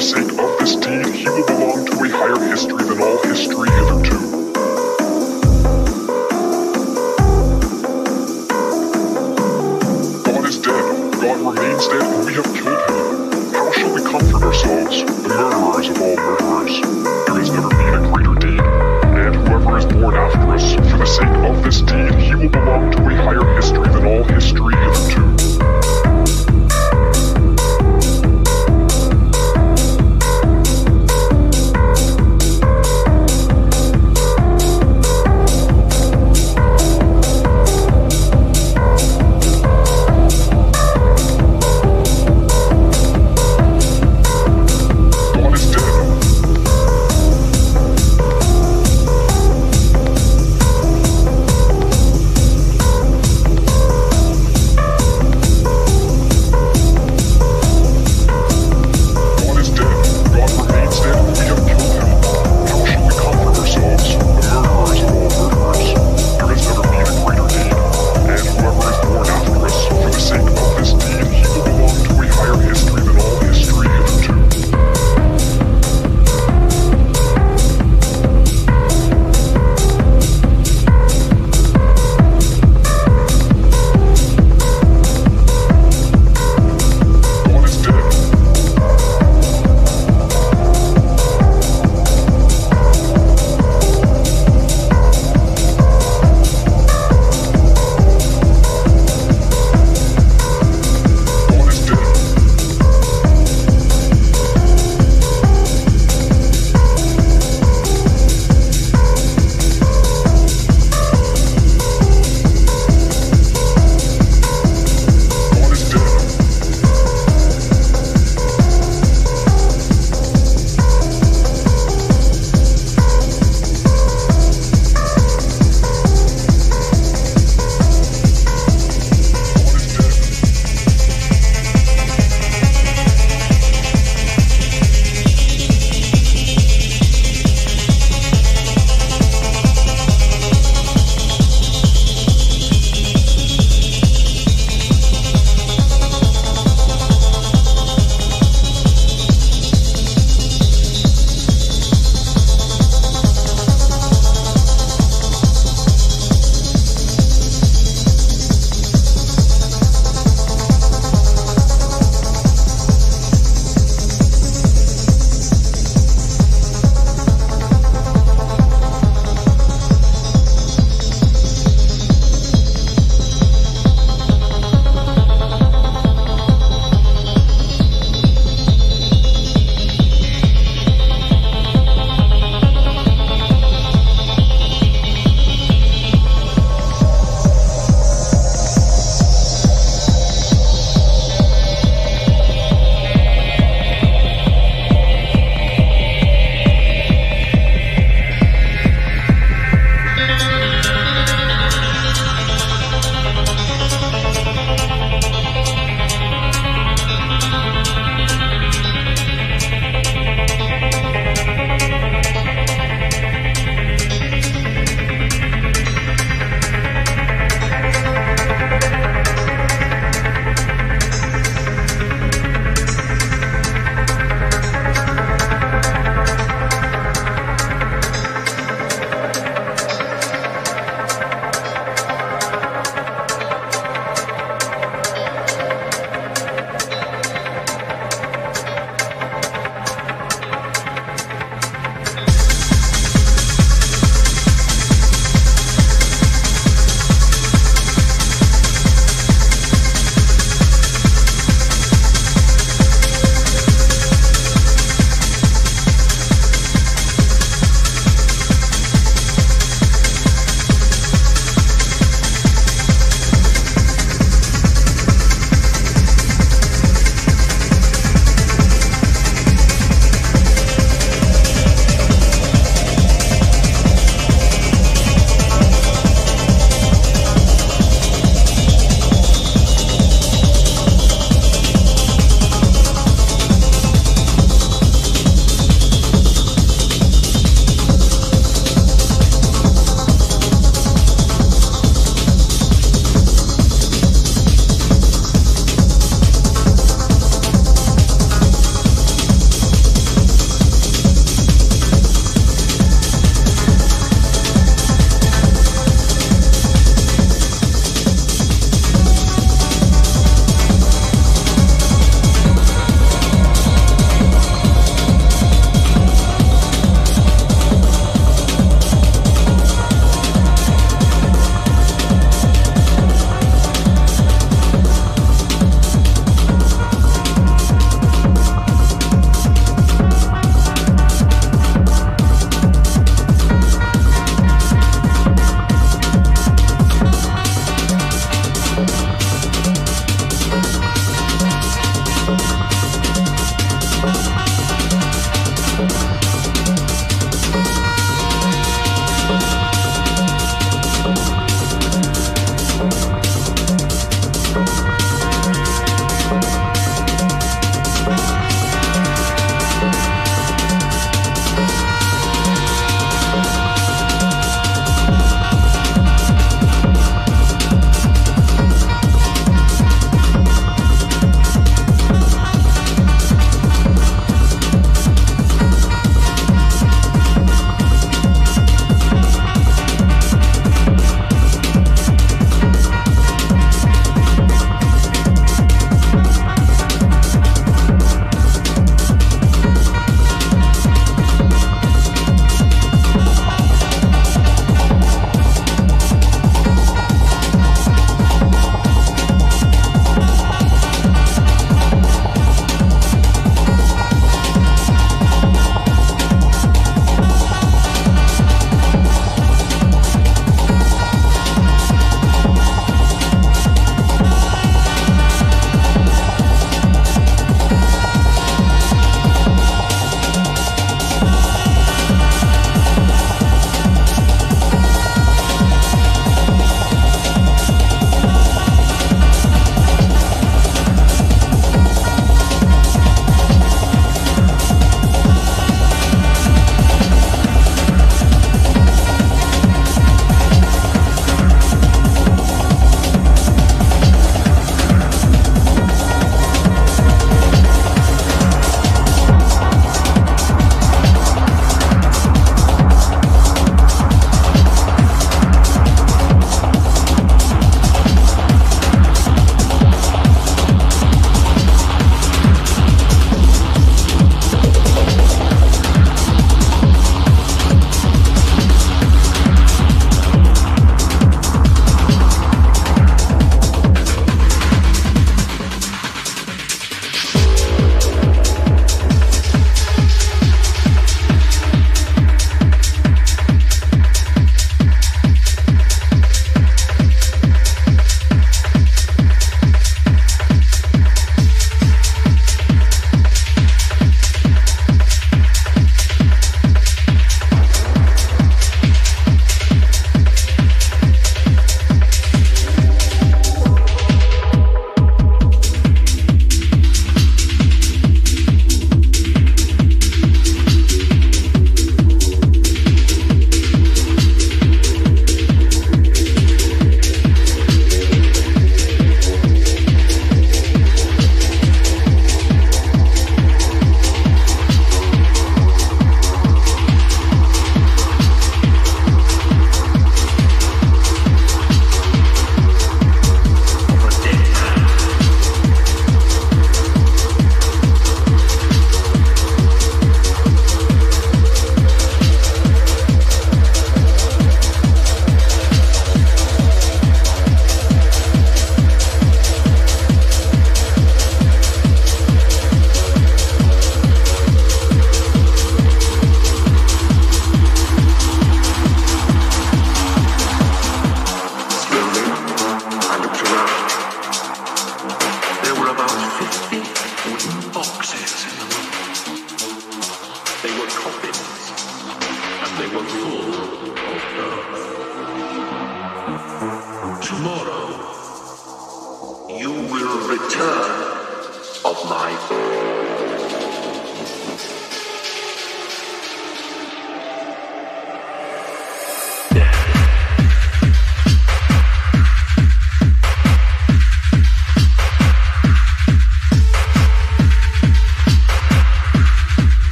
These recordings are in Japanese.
for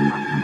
Bodies.